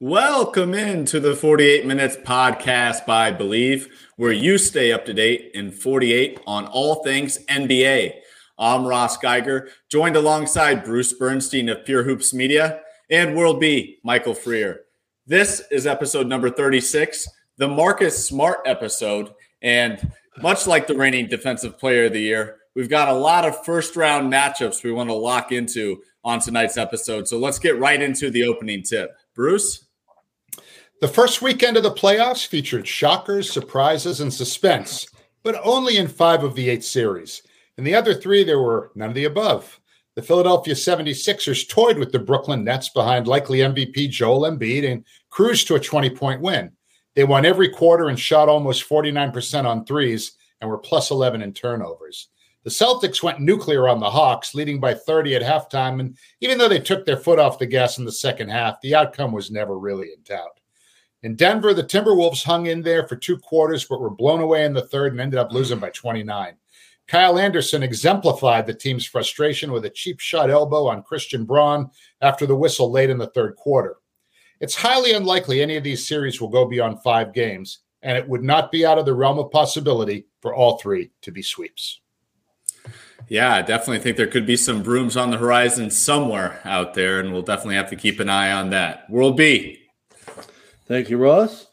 Welcome into the 48 Minutes podcast by Believe, where you stay up to date in 48 on all things NBA. I'm Ross Geiger, joined alongside Bruce Bernstein of Pure Hoops Media and World B, Michael Freer. This is episode number 36, the Marcus Smart episode. And much like the reigning Defensive Player of the Year, we've got a lot of first round matchups we want to lock into on tonight's episode. So let's get right into the opening tip. Bruce? The first weekend of the playoffs featured shockers, surprises, and suspense, but only in five of the eight series. In the other three, there were none of the above. The Philadelphia 76ers toyed with the Brooklyn Nets behind likely MVP Joel Embiid and cruised to a 20 point win. They won every quarter and shot almost 49% on threes and were plus 11 in turnovers. The Celtics went nuclear on the Hawks, leading by 30 at halftime. And even though they took their foot off the gas in the second half, the outcome was never really in doubt. In Denver, the Timberwolves hung in there for two quarters, but were blown away in the third and ended up losing by 29. Kyle Anderson exemplified the team's frustration with a cheap shot elbow on Christian Braun after the whistle late in the third quarter. It's highly unlikely any of these series will go beyond five games, and it would not be out of the realm of possibility for all three to be sweeps. Yeah, I definitely think there could be some brooms on the horizon somewhere out there, and we'll definitely have to keep an eye on that. World B, Thank you, Ross.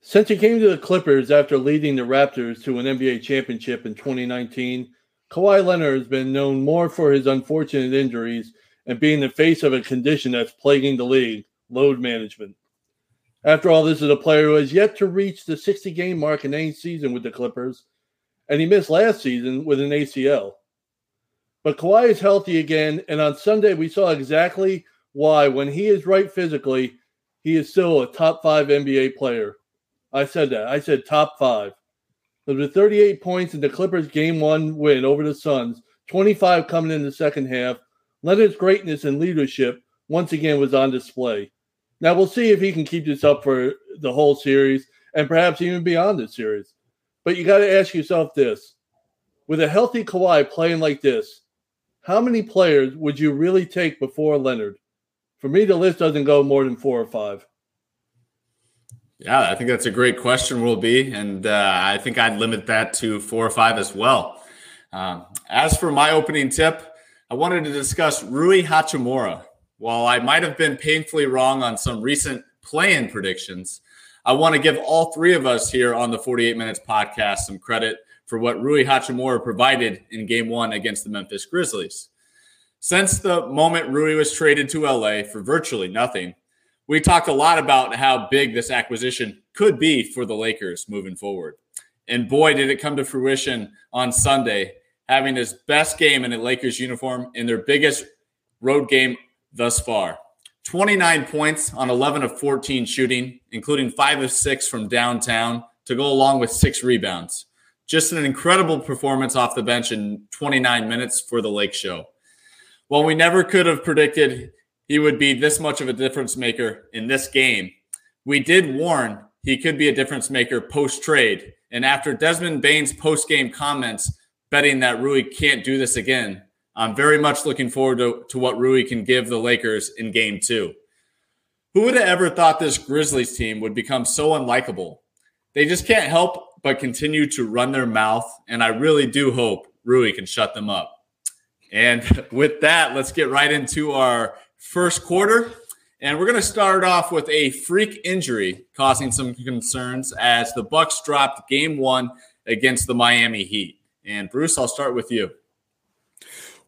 Since he came to the Clippers after leading the Raptors to an NBA championship in 2019, Kawhi Leonard has been known more for his unfortunate injuries and being the face of a condition that's plaguing the league load management. After all, this is a player who has yet to reach the 60 game mark in any season with the Clippers, and he missed last season with an ACL. But Kawhi is healthy again, and on Sunday we saw exactly why, when he is right physically, he is still a top five NBA player. I said that. I said top five. With 38 points in the Clippers' game one win over the Suns, 25 coming in the second half, Leonard's greatness and leadership once again was on display. Now we'll see if he can keep this up for the whole series and perhaps even beyond the series. But you got to ask yourself this with a healthy Kawhi playing like this, how many players would you really take before Leonard? For me, the list doesn't go more than four or five. Yeah, I think that's a great question, World B. And uh, I think I'd limit that to four or five as well. Um, as for my opening tip, I wanted to discuss Rui Hachimura. While I might have been painfully wrong on some recent play in predictions, I want to give all three of us here on the 48 Minutes podcast some credit for what Rui Hachimura provided in game one against the Memphis Grizzlies. Since the moment Rui was traded to LA for virtually nothing, we talked a lot about how big this acquisition could be for the Lakers moving forward. And boy, did it come to fruition on Sunday, having his best game in a Lakers uniform in their biggest road game thus far. 29 points on 11 of 14 shooting, including 5 of 6 from downtown to go along with 6 rebounds. Just an incredible performance off the bench in 29 minutes for the Lake Show. While we never could have predicted he would be this much of a difference maker in this game, we did warn he could be a difference maker post trade. And after Desmond Bane's post game comments betting that Rui can't do this again, I'm very much looking forward to, to what Rui can give the Lakers in game two. Who would have ever thought this Grizzlies team would become so unlikable? They just can't help but continue to run their mouth, and I really do hope Rui can shut them up. And with that, let's get right into our first quarter. And we're going to start off with a freak injury causing some concerns as the Bucks dropped game 1 against the Miami Heat. And Bruce, I'll start with you.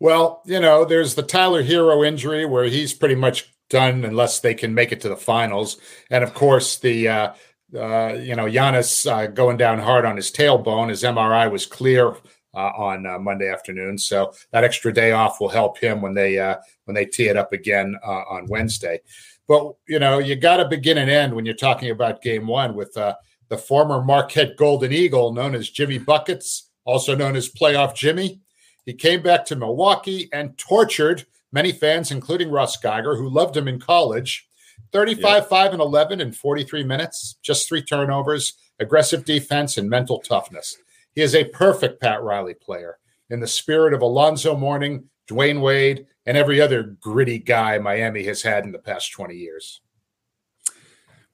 Well, you know, there's the Tyler Herro injury where he's pretty much done unless they can make it to the finals. And of course, the uh, uh, you know Giannis uh, going down hard on his tailbone. His MRI was clear uh, on uh, Monday afternoon. So that extra day off will help him when they uh, when they tee it up again uh, on Wednesday. But you know, you got to begin and end when you're talking about Game One with uh, the former Marquette Golden Eagle, known as Jimmy Buckets, also known as Playoff Jimmy. He came back to Milwaukee and tortured many fans, including Russ Geiger, who loved him in college. 35, yeah. 5, and 11 in 43 minutes, just three turnovers, aggressive defense, and mental toughness. He is a perfect Pat Riley player in the spirit of Alonzo Mourning, Dwyane Wade, and every other gritty guy Miami has had in the past 20 years.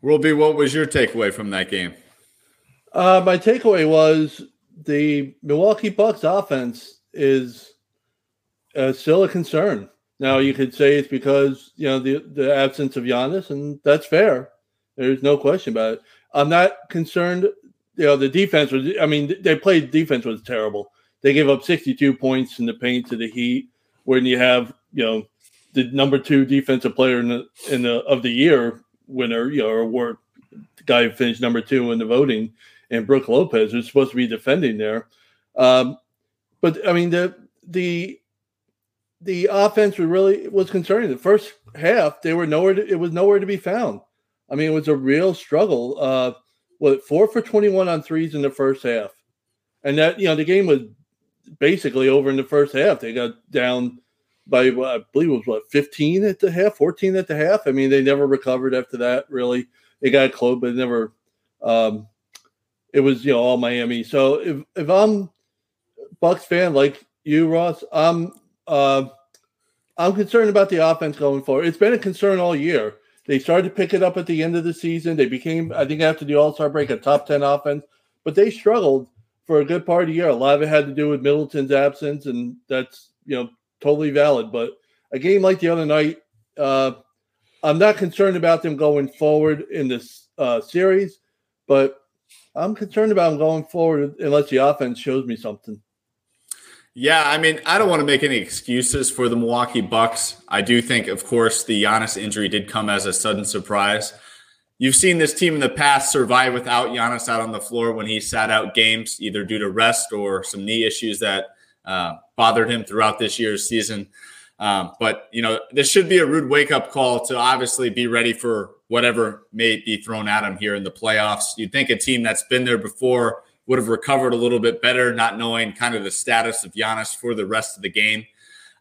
World what was your takeaway from that game? Uh, my takeaway was the Milwaukee Bucks offense is uh, still a concern. Now you could say it's because you know the the absence of Giannis, and that's fair. There's no question about it. I'm not concerned. You know the defense was. I mean, they played defense was terrible. They gave up 62 points in the paint to the Heat. When you have you know the number two defensive player in the in the of the year winner, you know, or the guy who finished number two in the voting, and Brook Lopez, who's supposed to be defending there. Um, but I mean the the the offense was really was concerning. The first half, they were nowhere. To, it was nowhere to be found. I mean, it was a real struggle. Uh, what four for twenty one on threes in the first half, and that you know the game was basically over in the first half. They got down by I believe it was what fifteen at the half, fourteen at the half. I mean, they never recovered after that. Really, they got close, but never. Um, it was you know all Miami. So if if I'm Bucks fan like you, Ross, I'm uh, I'm concerned about the offense going forward. It's been a concern all year. They started to pick it up at the end of the season. They became, I think, after the All Star break, a top ten offense, but they struggled for a good part of the year. A lot of it had to do with Middleton's absence, and that's you know totally valid. But a game like the other night, uh, I'm not concerned about them going forward in this uh, series, but I'm concerned about them going forward unless the offense shows me something. Yeah, I mean, I don't want to make any excuses for the Milwaukee Bucks. I do think, of course, the Giannis injury did come as a sudden surprise. You've seen this team in the past survive without Giannis out on the floor when he sat out games, either due to rest or some knee issues that uh, bothered him throughout this year's season. Um, but you know, this should be a rude wake up call to obviously be ready for whatever may be thrown at him here in the playoffs. You'd think a team that's been there before would have recovered a little bit better, not knowing kind of the status of Giannis for the rest of the game.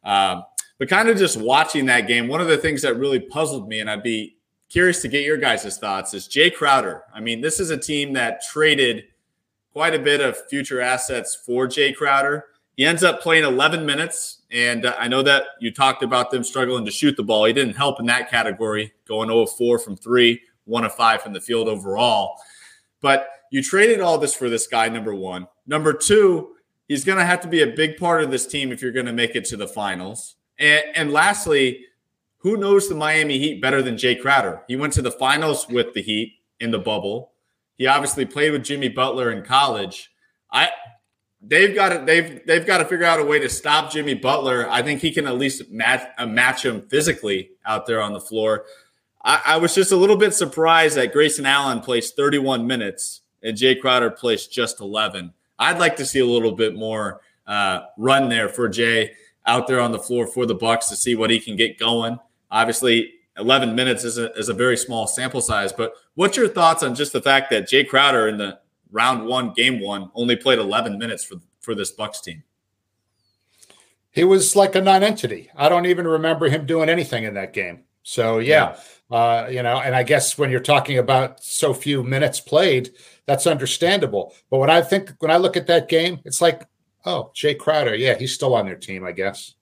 Um, but kind of just watching that game, one of the things that really puzzled me, and I'd be curious to get your guys' thoughts, is Jae Crowder. I mean, this is a team that traded quite a bit of future assets for Jae Crowder. He ends up playing 11 minutes, and uh, I know that you talked about them struggling to shoot the ball. He didn't help in that category, going 0 4 from three, 1 of 5 from the field overall. But you traded all this for this guy, number one. Number two, he's going to have to be a big part of this team if you're going to make it to the finals. And, and lastly, who knows the Miami Heat better than Jae Crowder? He went to the finals with the Heat in the bubble. He obviously played with Jimmy Butler in college. I they've got to they've they've got to figure out a way to stop Jimmy Butler. I think he can at least match uh, match him physically out there on the floor. I, I was just a little bit surprised that Grayson Allen plays 31 minutes and Jae Crowder plays just 11. I'd like to see a little bit more uh, run there for Jay out there on the floor for the Bucks to see what he can get going. Obviously, 11 minutes is a, is a very small sample size, but what's your thoughts on just the fact that Jay Crowder in the round one, game one, only played 11 minutes for for this Bucks team? He was like a non-entity. I don't even remember him doing anything in that game. So yeah, yeah. Uh, you know, and I guess when you're talking about so few minutes played, that's understandable. But when I think when I look at that game, it's like, oh, Jae Crowder, yeah, he's still on their team, I guess.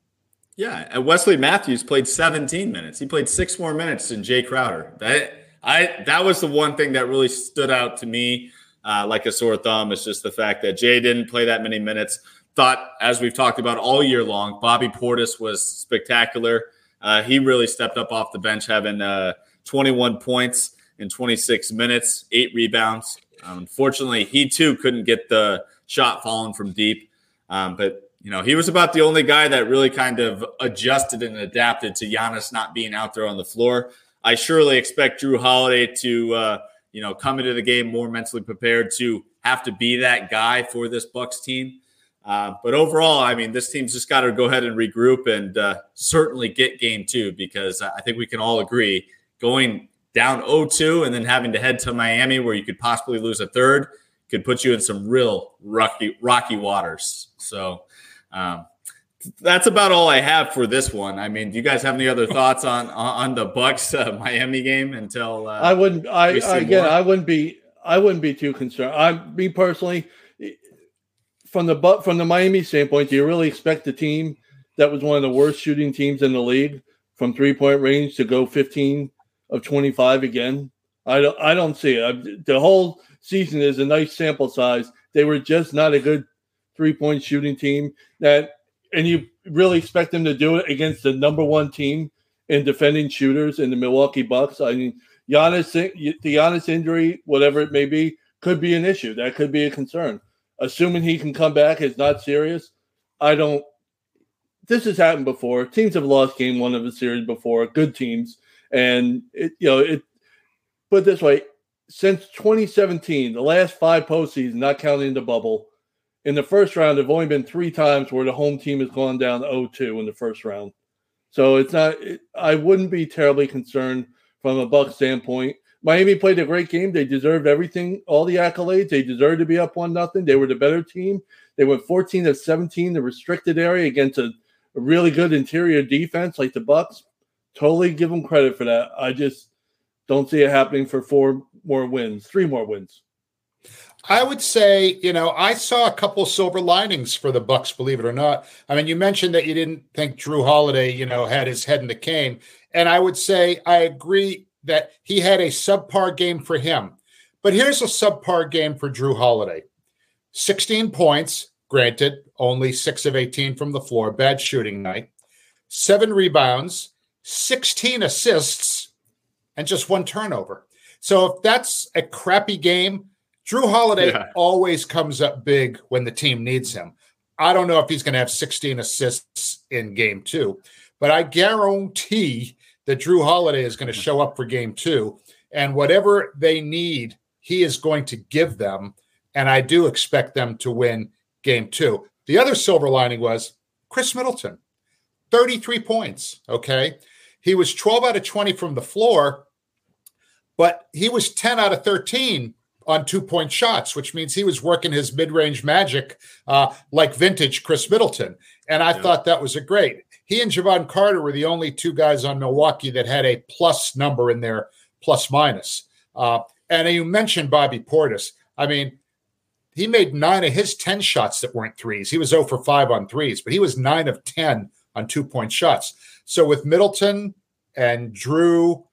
Yeah, and Wesley Matthews played 17 minutes. He played six more minutes than Jae Crowder. That I that was the one thing that really stood out to me uh, like a sore thumb. Is just the fact that Jae didn't play that many minutes. Thought, as we've talked about all year long, Bobby Portis was spectacular. Uh, he really stepped up off the bench, having uh, 21 points in 26 minutes, eight rebounds, um, unfortunately, he too couldn't get the shot falling from deep. Um, but you know, he was about the only guy that really kind of adjusted and adapted to Giannis not being out there on the floor. I surely expect Jrue Holiday to, uh, you know, come into the game more mentally prepared to have to be that guy for this Bucks team. Uh, but overall, I mean, this team's just got to go ahead and regroup and uh, certainly get game two because I think we can all agree going down 0-2 and then having to head to Miami where you could possibly lose a third could put you in some real rocky rocky waters. So um, that's about all I have for this one. I mean, do you guys have any other thoughts on on the Bucks uh, Miami game until uh, I wouldn't I again more? I wouldn't be I wouldn't be too concerned. I me personally from the but from the Miami standpoint, do you really expect the team that was one of the worst shooting teams in the league from three point range to go 15 of 25 again. I don't I don't see it. The whole season is a nice sample size. They were just not a good three point shooting team. That and you really expect them to do it against the number one team in defending shooters in the Milwaukee Bucks. I mean, Giannis, the Giannis injury, whatever it may be, could be an issue. That could be a concern. Assuming he can come back is not serious. I don't. This has happened before. Teams have lost game one of a series before. Good teams, and it, you know it. Put this way: since 2017, the last five postseasons, not counting the bubble, in the first round, there have only been three times where the home team has gone down 0-2 in the first round. So it's not. It, I wouldn't be terribly concerned from a Buck standpoint. Miami played a great game. They deserved everything, all the accolades. They deserved to be up one nothing. They were the better team. They went 14 of 17, the restricted area against a, a really good interior defense like the Bucks. Totally give them credit for that. I just don't see it happening for four more wins, three more wins. I would say, you know, I saw a couple silver linings for the Bucks, believe it or not. I mean, you mentioned that you didn't think Jrue Holiday, you know, had his head in the cane. And I would say I agree that he had a subpar game for him. But here's a subpar game for Jrue Holiday 16 points, granted, only six of 18 from the floor, bad shooting night, seven rebounds, 16 assists, and just one turnover. So if that's a crappy game, Jrue Holiday yeah. always comes up big when the team needs him. I don't know if he's going to have 16 assists in game two, but I guarantee that Jrue Holiday is going to show up for game two. And whatever they need, he is going to give them. And I do expect them to win game two. The other silver lining was Khris Middleton, 33 points. Okay. He was 12 out of 20 from the floor, but he was 10 out of 13 on two point shots, which means he was working his mid range magic uh, like vintage Khris Middleton. And I yeah. thought that was a great. He and Jevon Carter were the only two guys on Milwaukee that had a plus number in their plus minus. Uh, and you mentioned Bobby Portis. I mean, he made nine of his 10 shots that weren't threes. He was 0 for 5 on threes, but he was 9 of 10 on two point shots. So with Middleton and Jrue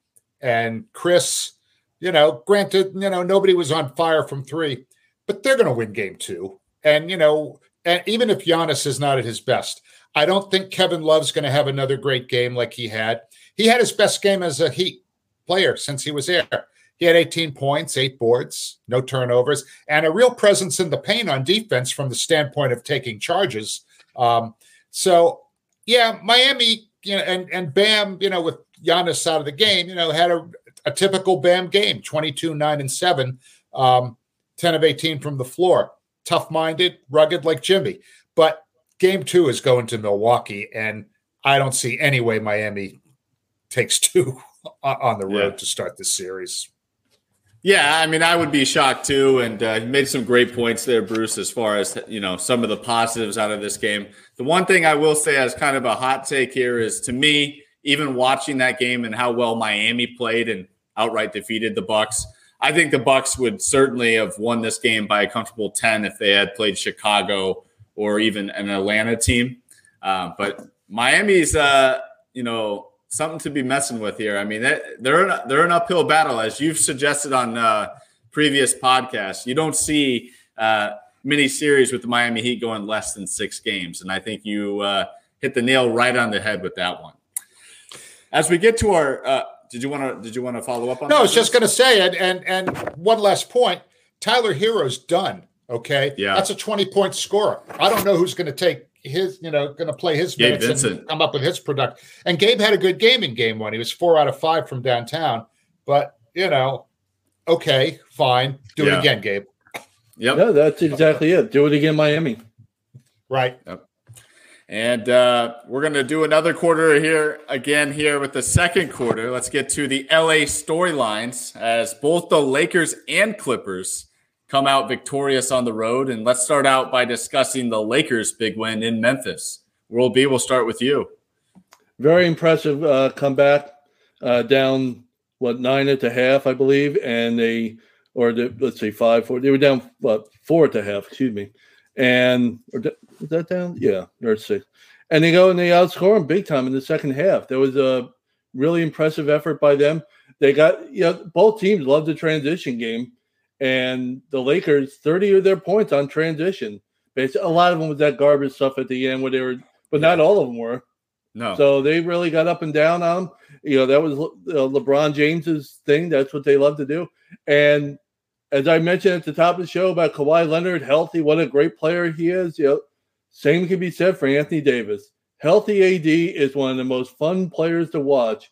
and Chris, you know, granted, you know, nobody was on fire from three, but they're going to win game two. And, you know, and even if Giannis is not at his best, I don't think Kevin Love's going to have another great game like he had. He had his best game as a Heat player since he was there. He had 18 points, eight boards, no turnovers, and a real presence in the paint on defense from the standpoint of taking charges. Um, so, yeah, Miami, you know, and and Bam, you know, with Giannis out of the game, you know, had a, a typical Bam game 22, 9, and 7, um, 10 of 18 from the floor. Tough minded, rugged like Jimmy. But game two is going to Milwaukee, and I don't see any way Miami takes two on the road yeah. to start this series. Yeah, I mean, I would be shocked too, and uh, made some great points there, Bruce. As far as you know, some of the positives out of this game. The one thing I will say as kind of a hot take here is, to me, even watching that game and how well Miami played and outright defeated the Bucks. I think the Bucks would certainly have won this game by a comfortable 10 if they had played Chicago or even an Atlanta team. Uh, but Miami's, uh, you know, something to be messing with here. I mean, they're an, they're an uphill battle, as you've suggested on uh, previous podcasts. You don't see uh, many series with the Miami Heat going less than six games, and I think you uh, hit the nail right on the head with that one. As we get to our, uh, did you want to did you want to follow up on? That? No, I was just going to say, and and and one last point: Tyler Herro's done. Okay, yeah, that's a twenty point scorer. I don't know who's going to take his, you know, going to play his Gabe minutes Vincent. and come up with his product. And Gabe had a good game in game one. He was four out of five from downtown. But you know, okay, fine, do yeah. it again, Gabe. Yep. Yeah, that's exactly it. Do it again, Miami. Right. Yep. And uh, we're going to do another quarter here again here with the second quarter. Let's get to the LA storylines as both the Lakers and Clippers come out victorious on the road. And let's start out by discussing the Lakers' big win in Memphis. World B, we'll start with you. Very impressive uh, comeback uh, down, what, nine at the half, I believe. And they, or the, let's say five, four, they were down, what, four at the half, excuse me. And, or is that down? Yeah, they're six. And they go and they outscore them big time in the second half. There was a really impressive effort by them. they got you know both teams love the transition game, and the Lakers thirty of their points on transition. Basically, a lot of them was that garbage stuff at the end where they were, but not all of them were. No. So they really got up and down on them. You know, that was uh, LeBron James's thing. That's what they love to do. And as I mentioned at the top of the show about Kawhi Leonard, healthy, what a great player he is. You know, same can be said for Anthony Davis. Healthy AD is one of the most fun players to watch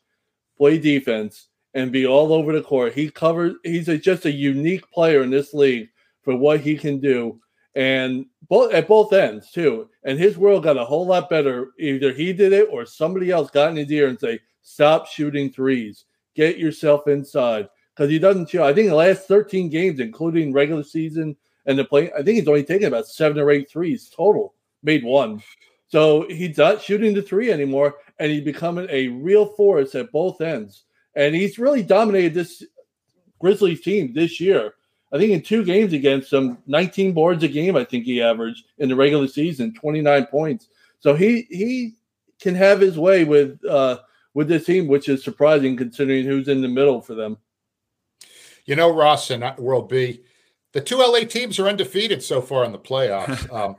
play defense and be all over the court. He covers. He's a, just a unique player in this league for what he can do, and both at both ends too. And his world got a whole lot better. Either he did it or somebody else got in his ear and say, "Stop shooting threes. Get yourself inside." Because he doesn't shoot. I think the last 13 games, including regular season and the play, I think he's only taken about seven or eight threes total. Made one. So he's not shooting the three anymore, and he's becoming a real force at both ends. And he's really dominated this Grizzlies team this year. I think in two games against them, 19 boards a game, I think he averaged in the regular season, 29 points. So he he can have his way with uh with this team, which is surprising considering who's in the middle for them. You know, Ross and World B, the two LA teams are undefeated so far in the playoffs. um,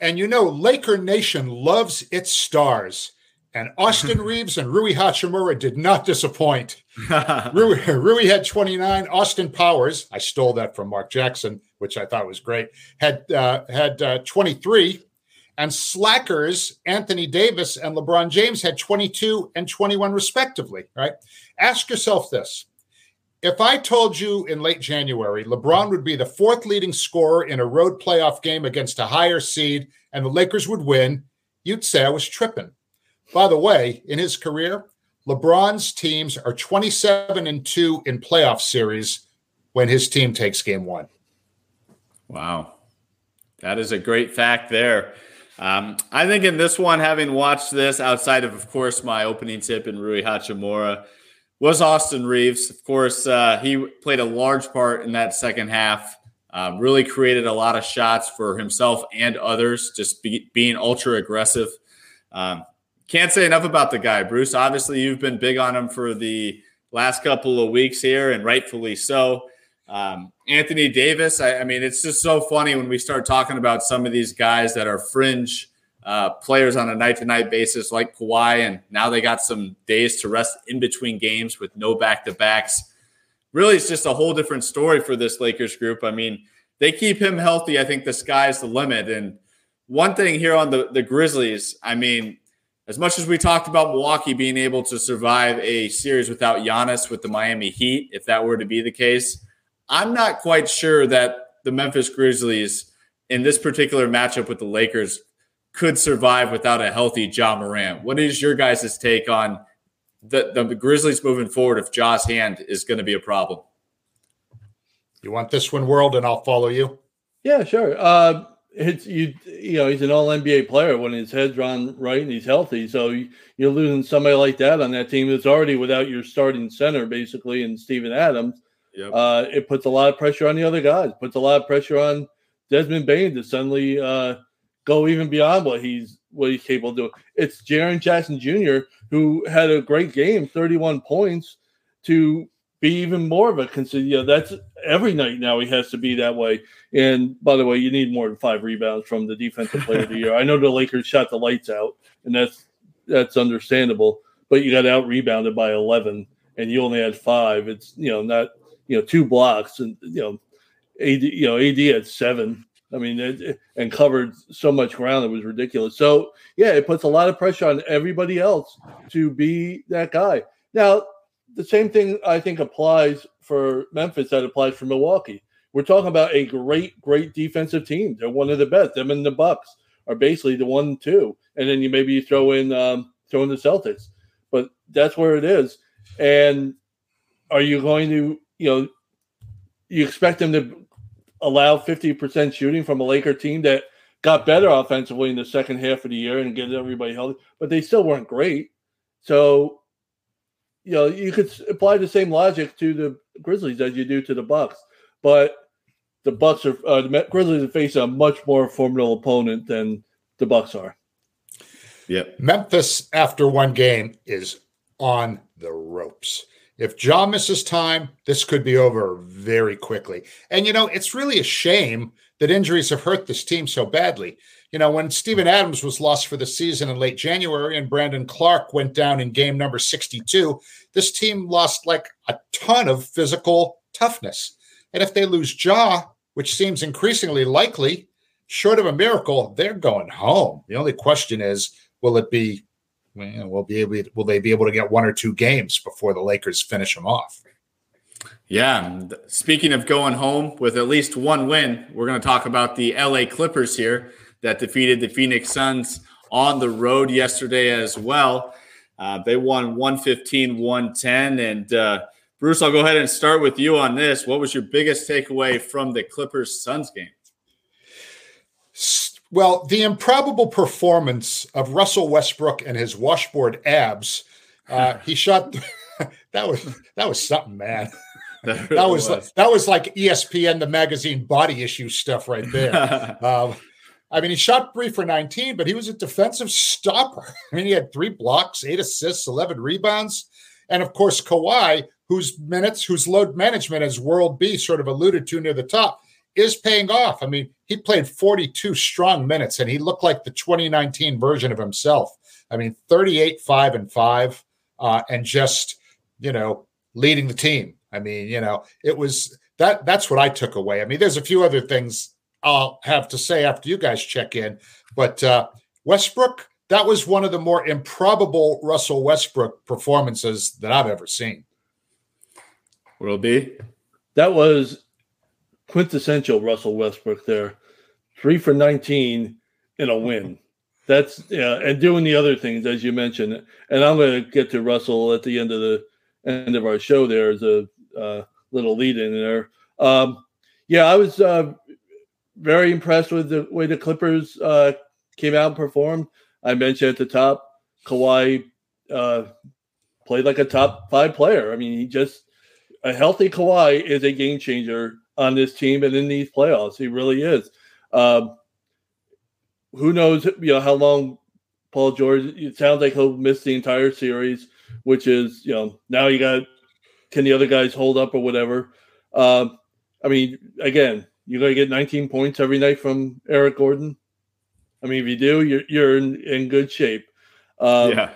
and you know, Laker Nation loves its stars. And Austin Reaves and Rui Hachimura did not disappoint. Rui, Rui had 29. Austin Powers, I stole that from Mark Jackson, which I thought was great, had uh, had uh, 23. And slackers, Anthony Davis and LeBron James had 22 and 21 respectively, right? Ask yourself this. If I told you in late January LeBron would be the fourth leading scorer in a road playoff game against a higher seed and the Lakers would win, you'd say I was tripping. By the way, in his career, LeBron's teams are 27 and 2 in playoff series when his team takes game one. Wow. That is a great fact there. Um, I think in this one, having watched this outside of, of course, my opening tip in Rui Hachimura, was Austin Reaves. Of course, uh, he played a large part in that second half. Um, really created a lot of shots for himself and others, just be, being ultra aggressive. Um, can't say enough about the guy, Bruce. Obviously, you've been big on him for the last couple of weeks here, and rightfully so. Um, Anthony Davis, I, I, mean, it's just so funny when we start talking about some of these guys that are fringe uh, players on a night to night basis, like Kawhi, and now they got some days to rest in between games with no back to backs. Really, it's just a whole different story for this Lakers group. I mean, they keep him healthy. I think the sky's the limit. And one thing here on the, the Grizzlies, I mean, as much as we talked about Milwaukee being able to survive a series without Giannis with the Miami Heat, if that were to be the case, I'm not quite sure that the Memphis Grizzlies in this particular matchup with the Lakers could survive without a healthy Ja Morant. What is your guys' take on the, the Grizzlies moving forward if Ja's hand is going to be a problem? You want this one, World, and I'll follow you? Yeah, sure. Uh, it's you you know he's an all NBA player when his head's run right and he's healthy. So you're losing somebody like that on that team that's already without your starting center basically and Steven Adams. Yep. Uh, it puts a lot of pressure on the other guys. Puts a lot of pressure on Desmond Bane to suddenly uh, go even beyond what he's what he's capable of doing. It's Jaren Jackson Jr. who had a great game, 31 points, to be even more of a consider. You know, that's every night now. He has to be that way. And by the way, you need more than five rebounds from the defensive player of the year. I know the Lakers shot the lights out, and that's that's understandable. But you got out rebounded by eleven, and you only had five. It's you know not you know two blocks, and you know AD you know AD had seven. I mean, it, and covered so much ground it was ridiculous. So yeah, it puts a lot of pressure on everybody else to be that guy. Now the same thing I think applies for Memphis that applies for Milwaukee. We're talking about a great, great defensive team. They're one of the best. Them and the Bucks are basically the one two, and then you maybe you throw in um, throw in the Celtics, but that's where it is. And are you going to you know you expect them to allow fifty percent shooting from a Laker team that got better offensively in the second half of the year and get everybody healthy, but they still weren't great. So you know, you could apply the same logic to the Grizzlies as you do to the Bucks, but the Bucks are uh, the Grizzlies are facing a much more formidable opponent than the Bucks are. Yep. Memphis after one game is on the ropes. If Ja misses time, this could be over very quickly. And, you know, it's really a shame that injuries have hurt this team so badly. You know, when Steven Adams was lost for the season in late January and Brandon Clarke went down in game number 62, this team lost like a ton of physical toughness. And if they lose Ja, which seems increasingly likely, short of a miracle, they're going home. The only question is, will it be will be able will they be able to get one or two games before the Lakers finish them off? Yeah. Speaking of going home with at least one win, we're going to talk about the LA Clippers here that defeated the Phoenix Suns on the road yesterday as well. Uh, they won 115 110. And uh, Bruce, I'll go ahead and start with you on this. What was your biggest takeaway from the Clippers Suns game? Well, the improbable performance of Russell Westbrook and his washboard abs. Uh, he shot. that was that was something, man. That, really that was, was, that was like ESPN the magazine body issue stuff right there. um, I mean, he shot three for 19, but he was a defensive stopper. I mean, he had three blocks, eight assists, 11 rebounds. And of course, Kawhi, whose minutes, whose load management, as World B sort of alluded to near the top, is paying off. I mean, he played 42 strong minutes and he looked like the 2019 version of himself. I mean, 38, 5 and 5, uh, and just, you know, leading the team. I mean, you know, it was that that's what I took away. I mean, there's a few other things I'll have to say after you guys check in, but uh, Westbrook, that was one of the more improbable Russell Westbrook performances that I've ever seen. World B. That was quintessential Russell Westbrook there. Three for 19 in a win. That's yeah, and doing the other things as you mentioned. And I'm going to get to Russell at the end of the end of our show. There is a uh, little lead in there. Um, yeah, I was uh, very impressed with the way the Clippers uh, came out and performed. I mentioned at the top, Kawhi uh, played like a top five player. I mean, he just a healthy Kawhi is a game changer on this team and in these playoffs. He really is. Um, who knows? You know how long Paul George? It sounds like he'll miss the entire series, which is you know now you got can the other guys hold up or whatever. Um, I mean, again, you're going to get 19 points every night from Eric Gordon. I mean, if you do, you're you're in, in good shape. Um, yeah.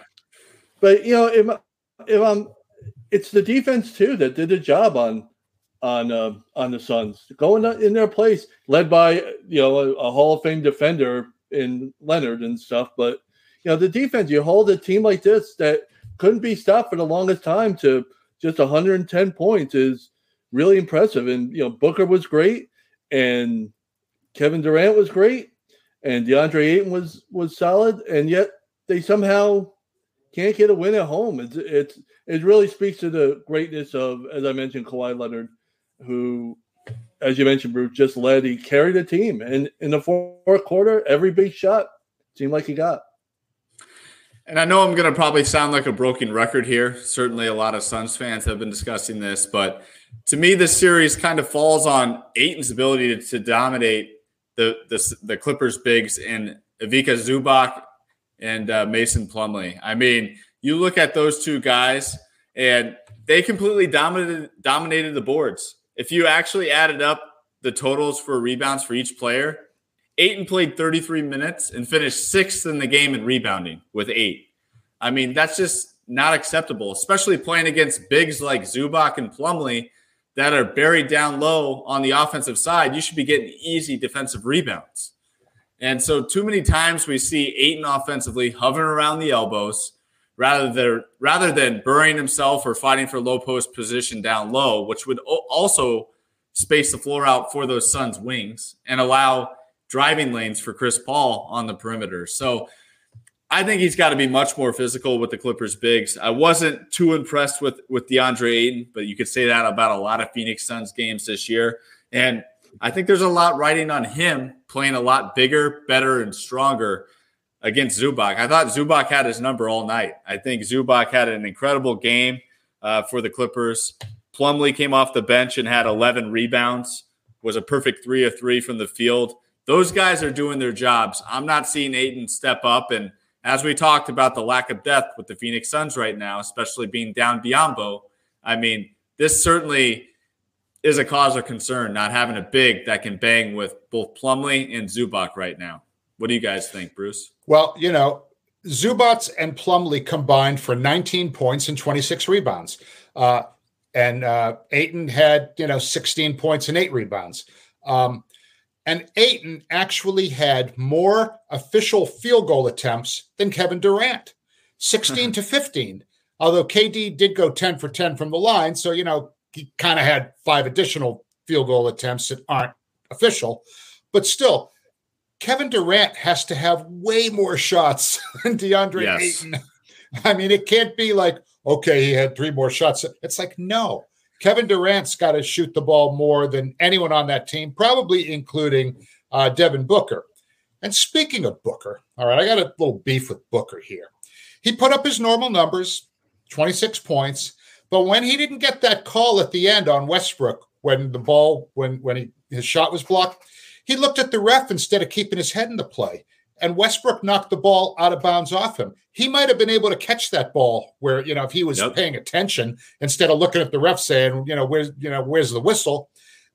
But you know, if if I'm, it's the defense too that did the job on on uh, on the Suns, going in their place, led by you know a, a, Hall of Fame defender in Leonard and stuff. But you know the defense, you hold a team like this that couldn't be stopped for the longest time to just 110 points is really impressive. And you know Booker was great, and Kevin Durant was great, and DeAndre Ayton was was solid, and yet they somehow can't get a win at home. It's it's it really speaks to the greatness of, as I mentioned, Kawhi Leonard who, as you mentioned, Bruce, just led. He carried the team, and in the fourth quarter, every big shot seemed like he got. And I know I'm going to probably sound like a broken record here. Certainly, a lot of Suns fans have been discussing this, but to me, this series kind of falls on Ayton's ability to, to dominate the, the, the Clippers bigs and Ivica Zubac and uh, Mason Plumlee. I mean, you look at those two guys, and they completely dominated dominated the boards. If you actually added up the totals for rebounds for each player, Ayton played 33 minutes and finished sixth in the game in rebounding with eight. I mean, that's just not acceptable, especially playing against bigs like Zubac and Plumlee that are buried down low on the offensive side. You should be getting easy defensive rebounds. And so, too many times we see Ayton offensively hovering around the elbows rather than rather than burying himself or fighting for low post position down low, which would also space the floor out for those Suns wings and allow driving lanes for Chris Paul on the perimeter. So I think he's got to be much more physical with the Clippers bigs. I wasn't too impressed with with DeAndre Ayton, but you could say that about a lot of Phoenix Suns games this year. And I think there's a lot riding on him playing a lot bigger, better, and stronger against Zubac. I thought Zubac had his number all night. I think Zubac had an incredible game uh, for the Clippers. Plumlee came off the bench and had 11 rebounds, was a perfect three of three from the field. Those guys are doing their jobs. I'm not seeing Ayton step up. And as we talked about the lack of depth with the Phoenix Suns right now, especially being down Biyombo, I mean, this certainly is a cause of concern not having a big that can bang with both Plumlee and Zubac right now. What do you guys think, Bruce? Well, you know, Zubac and Plumlee combined for 19 points and 26 rebounds. Uh, and uh, Ayton had, you know, 16 points and eight rebounds. Um, and Ayton actually had more official field goal attempts than Kevin Durant, 16 mm-hmm. to 15. Although KD did go 10 for 10 from the line. So, you know, he kind of had five additional field goal attempts that aren't official. But still, Kevin Durant has to have way more shots than DeAndre yes. Ayton. I mean, it can't be like, okay, he had three more shots. It's like, no. Kevin Durant's got to shoot the ball more than anyone on that team, probably including uh, Devin Booker. And speaking of Booker, all right, I got a little beef with Booker here. He put up his normal numbers, 26 points, but when he didn't get that call at the end on Westbrook when the ball when when he, his shot was blocked, he looked at the ref instead of keeping his head in the play. And Westbrook knocked the ball out of bounds off him. He might have been able to catch that ball where, you know, if he was yep. paying attention instead of looking at the ref saying, you know, where's, you know, where's the whistle?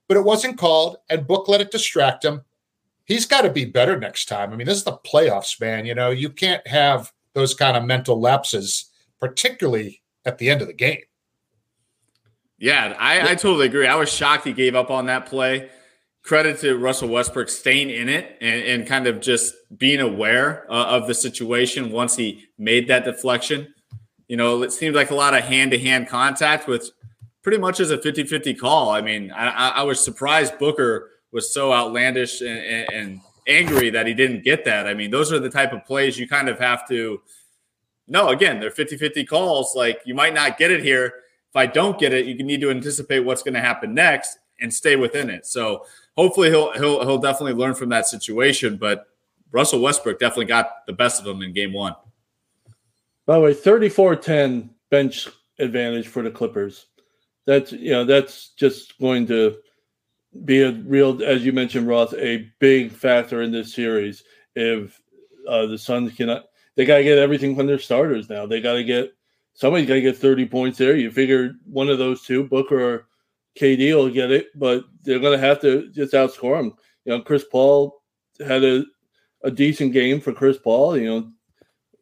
But it wasn't called, and Book let it distract him. He's got to be better next time. I mean, this is the playoffs, man. You know, you can't have those kind of mental lapses, particularly at the end of the game. Yeah, I, I totally agree. I was shocked he gave up on that play. Credit to Russell Westbrook staying in it and, and kind of just being aware uh, of the situation once he made that deflection. You know, it seemed like a lot of hand to hand contact with pretty much as a 50 50 call. I mean, I, I, was surprised Booker was so outlandish and, and, and angry that he didn't get that. I mean, those are the type of plays you kind of have to. No, again, they're 50 50 calls. Like you might not get it here if I don't get it, you need to anticipate what's going to happen next and stay within it. So hopefully he'll he'll he'll definitely learn from that situation. But Russell Westbrook definitely got the best of him in game one. By the way, 34-10 bench advantage for the Clippers. That's you know, that's just going to be a real, as you mentioned, Roth, a big factor in this series. If uh, the Suns cannot, they got to get everything from their starters now. They got to get somebody's got to get 30 points there. You figure one of those two, Booker or KD, will get it, but they're going to have to just outscore them. You know, Chris Paul had a, a decent game for Chris Paul, you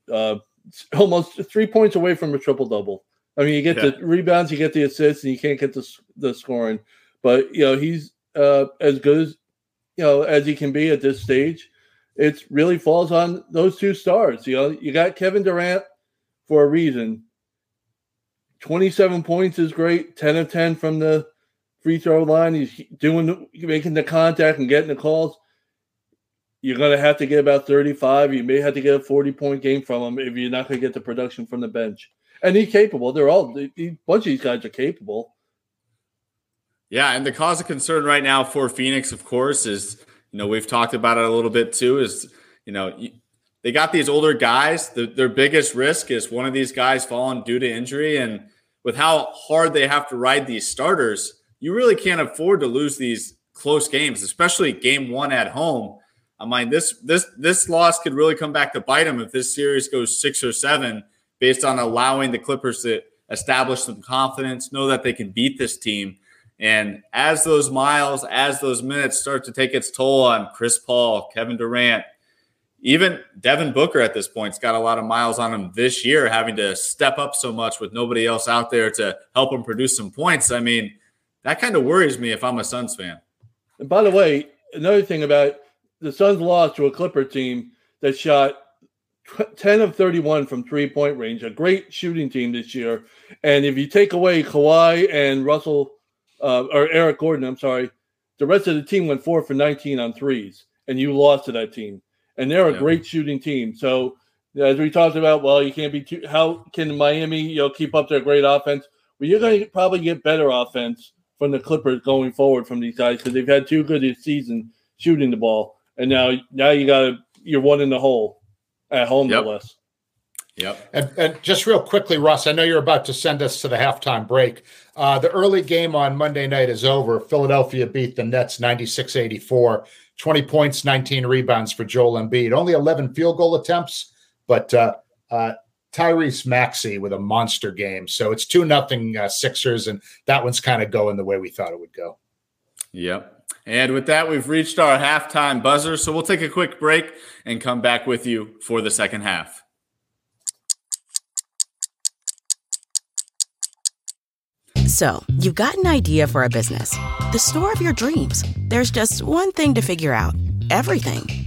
know, uh, almost three points away from a triple double. I mean, you get yeah. the rebounds, you get the assists, and you can't get the, the scoring. But, you know, he's uh, as good as, you know, as he can be at this stage. It really falls on those two stars. You know, you got Kevin Durant for a reason 27 points is great. 10 of 10 from the free throw line. He's doing making the contact and getting the calls. You're going to have to get about 35. You may have to get a 40 point game from him if you're not going to get the production from the bench. And he's capable. They're all a bunch of these guys are capable. Yeah, and the cause of concern right now for Phoenix, of course, is you know we've talked about it a little bit too. Is you know they got these older guys. The, their biggest risk is one of these guys falling due to injury, and with how hard they have to ride these starters, you really can't afford to lose these close games, especially game one at home. I mean, this this this loss could really come back to bite them if this series goes six or seven, based on allowing the Clippers to establish some confidence, know that they can beat this team. And as those miles, as those minutes start to take its toll on Chris Paul, Kevin Durant, even Devin Booker at this point's got a lot of miles on him this year, having to step up so much with nobody else out there to help him produce some points. I mean, that kind of worries me if I'm a Suns fan. And by the way, another thing about the Suns lost to a Clipper team that shot 10 of 31 from three point range, a great shooting team this year. And if you take away Kawhi and Russell, uh, or Eric Gordon, I'm sorry, the rest of the team went four for 19 on threes, and you lost to that team and they're a yeah. great shooting team. So as we talked about, well, you can't be too. How can Miami, you know, keep up their great offense? Well, you're going to probably get better offense from the Clippers going forward from these guys because they've had two good this season shooting the ball, and now now you got to you're one in the hole at home, yep. no less. Yep. And, and, just real quickly, Russ, I know you're about to send us to the halftime break. Uh, the early game on Monday night is over. Philadelphia beat the Nets 96 84. 20 points, 19 rebounds for Joel Embiid. Only 11 field goal attempts, but uh, uh, Tyrese Maxey with a monster game. So it's 2 nothing uh, Sixers, and that one's kind of going the way we thought it would go. Yep. And with that, we've reached our halftime buzzer. So we'll take a quick break and come back with you for the second half. So, you've got an idea for a business, the store of your dreams. There's just one thing to figure out everything.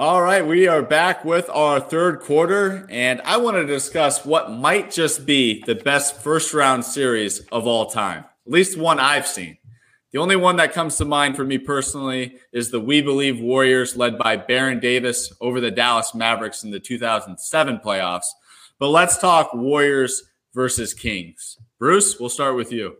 All right, we are back with our third quarter, and I want to discuss what might just be the best first round series of all time, at least one I've seen. The only one that comes to mind for me personally is the We Believe Warriors, led by Baron Davis over the Dallas Mavericks in the 2007 playoffs. But let's talk Warriors versus Kings. Bruce, we'll start with you.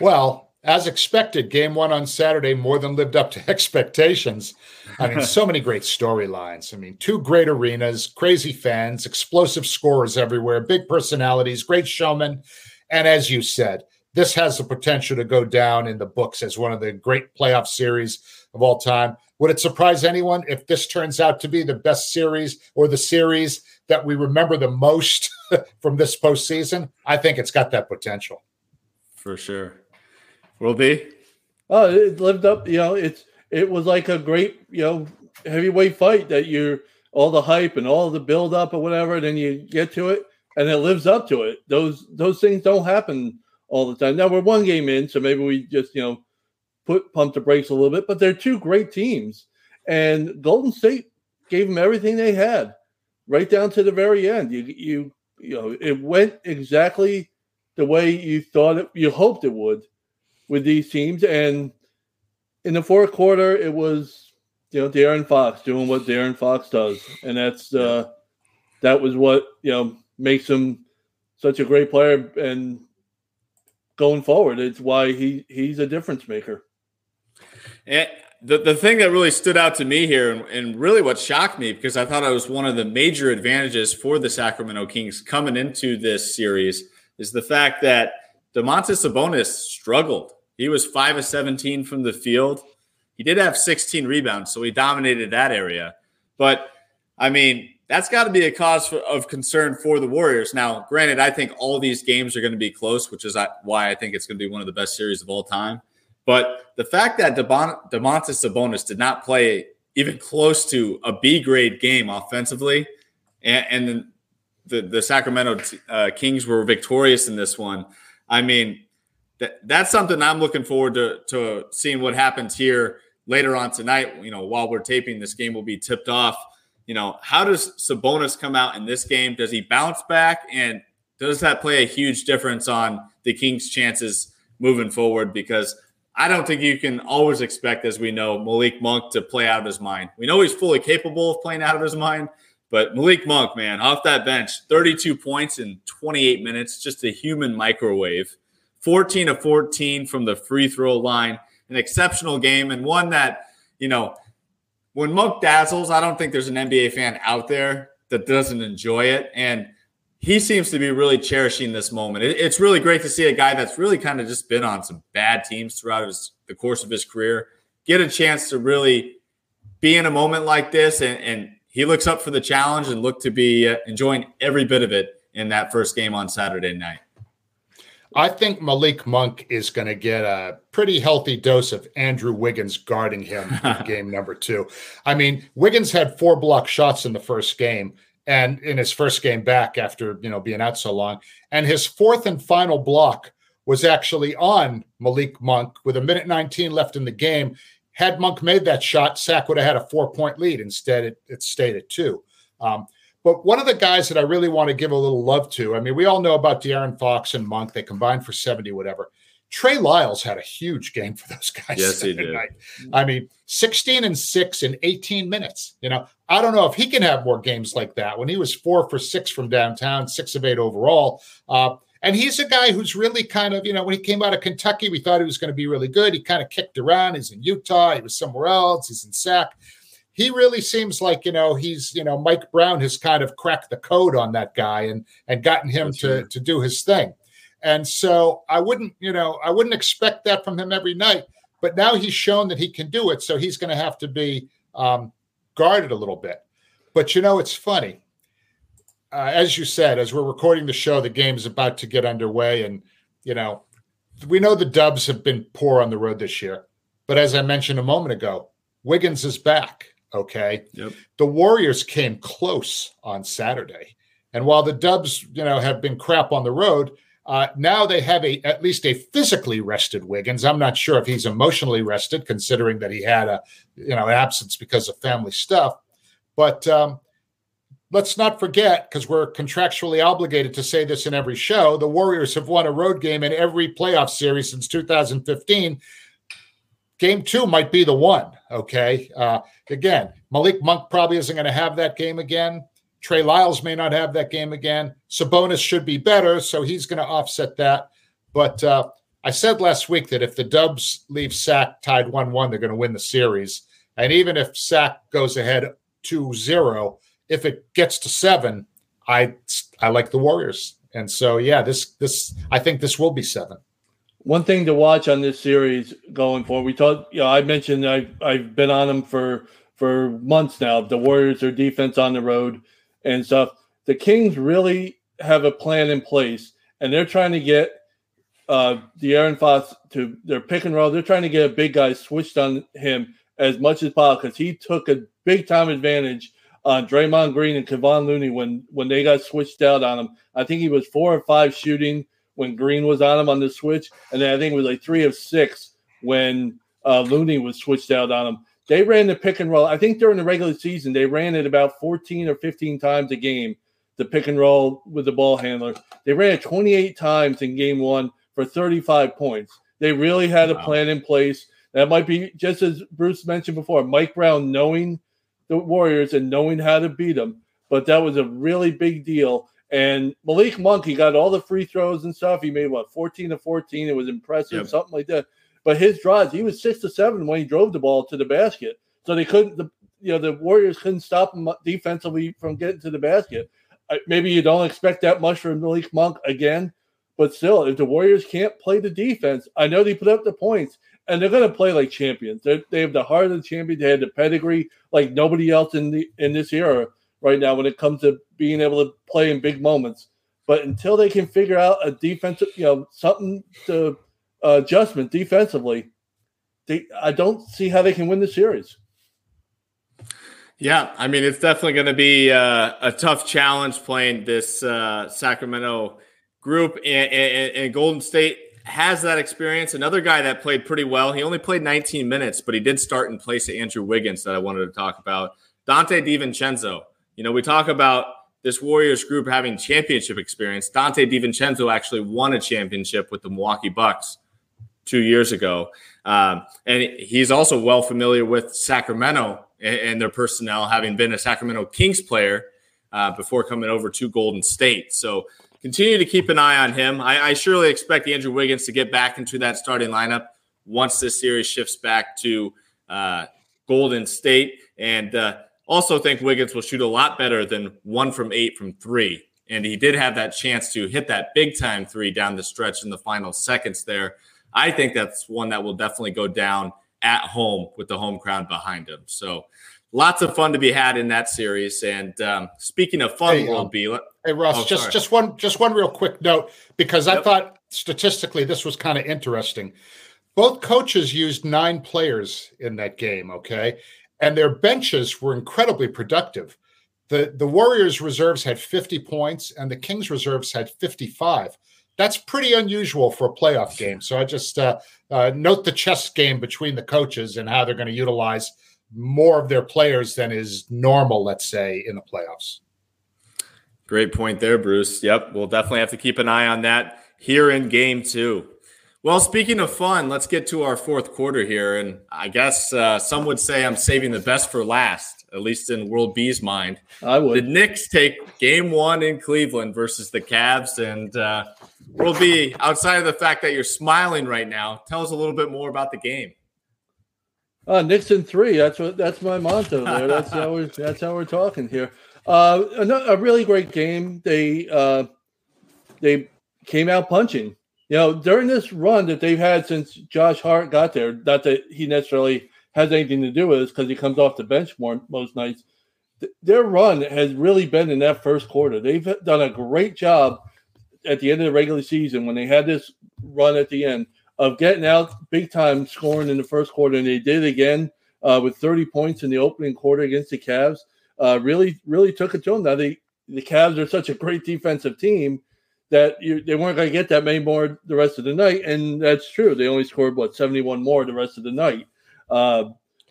Well, as expected, game one on Saturday more than lived up to expectations. I mean, so many great storylines. I mean, two great arenas, crazy fans, explosive scorers everywhere, big personalities, great showmen. And as you said, this has the potential to go down in the books as one of the great playoff series of all time. Would it surprise anyone if this turns out to be the best series or the series that we remember the most from this postseason? I think it's got that potential. For sure. World B. Oh, it lived up. You know, it's it was like a great you know heavyweight fight that you're all the hype and all the build up or whatever. And then you get to it, and it lives up to it. Those those things don't happen all the time. Now we're one game in, so maybe we just you know put pump the brakes a little bit. But they're two great teams, and Golden State gave them everything they had, right down to the very end. You you you know it went exactly the way you thought it, you hoped it would with these teams. And in the fourth quarter, it was you know De'Aaron Fox doing what De'Aaron Fox does, and that's uh, that was what you know makes him such a great player. And going forward, it's why he he's a difference maker. And the, the thing that really stood out to me here, and, and really what shocked me, because I thought it was one of the major advantages for the Sacramento Kings coming into this series, is the fact that Domantas Sabonis struggled he was five of 17 from the field. He did have 16 rebounds, so he dominated that area. But I mean, that's got to be a cause for, of concern for the Warriors. Now, granted, I think all these games are going to be close, which is why I think it's going to be one of the best series of all time. But the fact that DeMont- Domantas Sabonis did not play even close to a B grade game offensively, and, and the, the Sacramento uh, Kings were victorious in this one. I mean, that that's something I'm looking forward to to seeing what happens here later on tonight. You know, while we're taping, this game will be tipped off. You know, how does Sabonis come out in this game? Does he bounce back, and does that play a huge difference on the Kings' chances moving forward? Because I don't think you can always expect, as we know, Malik Monk to play out of his mind. We know he's fully capable of playing out of his mind, but Malik Monk, man, off that bench, 32 points in 28 minutes, just a human microwave. 14 of 14 from the free throw line. An exceptional game and one that, you know, when Monk dazzles, I don't think there's an NBA fan out there that doesn't enjoy it. And he seems to be really cherishing this moment. it's really great to see a guy that's really kind of just been on some bad teams throughout his, the course of his career get a chance to really be in a moment like this. And, and he looks up for the challenge and look to be uh, enjoying every bit of it in that first game on Saturday night. I think Malik Monk is going to get a pretty healthy dose of Andrew Wiggins guarding him in game number two. I mean, Wiggins had four block shots in the first game and in his first game back after, you know, being out so long. And his fourth and final block was actually on Malik Monk with a minute 19 left in the game. Had Monk made that shot, Sac would have had a four point lead. Instead, it, it stayed at two. Um, but one of the guys that I really want to give a little love to, I mean, we all know about De'Aaron Fox and Monk. They combined for 70, whatever. Trey Lyles had a huge game for those guys. Yes, he did. Night. I mean, 16 and six in 18 minutes. You know, I don't know if he can have more games like that when he was four for six from downtown, six of eight overall. Uh, And he's a guy who's really kind of, you know, when he came out of Kentucky, we thought he was going to be really good. He kind of kicked around. He's in Utah. He was somewhere else. He's in SAC. He really seems like, you know, he's, you know, Mike Brown has kind of cracked the code on that guy and and gotten him to to do his thing. And so I wouldn't, you know, I wouldn't expect that from him every night. But now he's shown that he can do it. So he's going to have to be um, guarded a little bit. But you know, it's funny uh, as you said, as we're recording the show, the game is about to get underway, and you know, we know the Dubs have been poor on the road this year. But as I mentioned a moment ago, Wiggins is back. Okay, yep. the Warriors came close on Saturday, and while the Dubs, you know, have been crap on the road, uh, now they have a at least a physically rested Wiggins. I'm not sure if he's emotionally rested, considering that he had a you know absence because of family stuff. But um, let's not forget, because we're contractually obligated to say this in every show, the Warriors have won a road game in every playoff series since 2015. Game two might be the one. Okay. Uh, again, Malik Monk probably isn't going to have that game again. Trey Lyles may not have that game again. Sabonis should be better, so he's going to offset that. But uh, I said last week that if the Dubs leave SAC tied 1 1, they're going to win the series. And even if SAC goes ahead 2 0, if it gets to seven, I I like the Warriors, and so yeah, this this I think this will be seven. One thing to watch on this series going forward, we talked. You know, I mentioned I've I've been on them for for months now. The Warriors, their defense on the road and stuff. The Kings really have a plan in place, and they're trying to get uh, De'Aaron Fox to their pick and roll. They're trying to get a big guy switched on him as much as possible because he took a big time advantage on Draymond Green and Kevon Looney when when they got switched out on him. I think he was four or five shooting when Green was on him on the switch, and then I think it was like three of six when uh, Looney was switched out on him. They ran the pick and roll. I think during the regular season they ran it about 14 or 15 times a game. The pick and roll with the ball handler. They ran it 28 times in game one for 35 points. They really had a plan in place. That might be just as Bruce mentioned before. Mike Brown knowing the Warriors and knowing how to beat them. But that was a really big deal. And Malik Monk, he got all the free throws and stuff. He made what 14 to 14. It was impressive, yep. something like that. But his drives, he was six to seven when he drove the ball to the basket. So they couldn't, the, you know, the Warriors couldn't stop him defensively from getting to the basket. Maybe you don't expect that much from Malik Monk again, but still, if the Warriors can't play the defense, I know they put up the points and they're going to play like champions. They're, they have the heart of the champion. They had the pedigree like nobody else in the in this era right now when it comes to being able to play in big moments. But until they can figure out a defensive, you know, something to uh, adjustment defensively, they I don't see how they can win the series. Yeah, I mean, it's definitely going to be uh, a tough challenge playing this uh, Sacramento group and, and, and Golden State has that experience. Another guy that played pretty well. He only played 19 minutes, but he did start in place of Andrew Wiggins that I wanted to talk about. Donte DiVincenzo. You know, we talk about this Warriors group having championship experience. Donte DiVincenzo actually won a championship with the Milwaukee Bucks two years ago. Um, and he's also well familiar with Sacramento and, and, their personnel, having been a Sacramento Kings player uh, before coming over to Golden State. So continue to keep an eye on him. I, I, surely expect Andrew Wiggins to get back into that starting lineup once this series shifts back to uh, Golden State. And uh, also think Wiggins will shoot a lot better than one from eight from three. And he did have that chance to hit that big time three down the stretch in the final seconds there. I think that's one that will definitely go down at home with the home crowd behind him. So lots of fun to be had in that series. And um, speaking of fun, hey, will um, be hey Russ, oh, just sorry. just one just one real quick note because yep. I thought statistically this was kind of interesting. Both coaches used nine players in that game, okay, and their benches were incredibly productive. the The Warriors reserves had fifty points, and the Kings reserves had fifty five. That's pretty unusual for a playoff game. So I just uh, uh, note the chess game between the coaches and how they're going to utilize more of their players than is normal, let's say, in the playoffs. Great point there, Bruce. Yep, we'll definitely have to keep an eye on that here in game two. Well, speaking of fun, let's get to our fourth quarter here. And I guess uh, some would say I'm saving the best for last, at least in World B's mind. I would. The Knicks take game one in Cleveland versus the Cavs. And uh, World B outside of the fact that you're smiling right now. Tell us a little bit more about the game. Uh, Nixon three. That's what. That's my motto. There. That's how we're. That's how we're talking here. Uh, a, a really great game. They uh, they came out punching. You know, during this run that they've had since Josh Hart got there, not that he necessarily has anything to do with this because he comes off the bench more most nights. Th- their run has really been in that first quarter. They've done a great job at the end of the regular season when they had this run at the end of getting out big time scoring in the first quarter, and they did again uh, with 30 points in the opening quarter against the Cavs. Uh, really, really took it to them. Now they, the Cavs are such a great defensive team that you, they weren't going to get that many more the rest of the night, and that's true. They only scored what 71 more the rest of the night. Uh,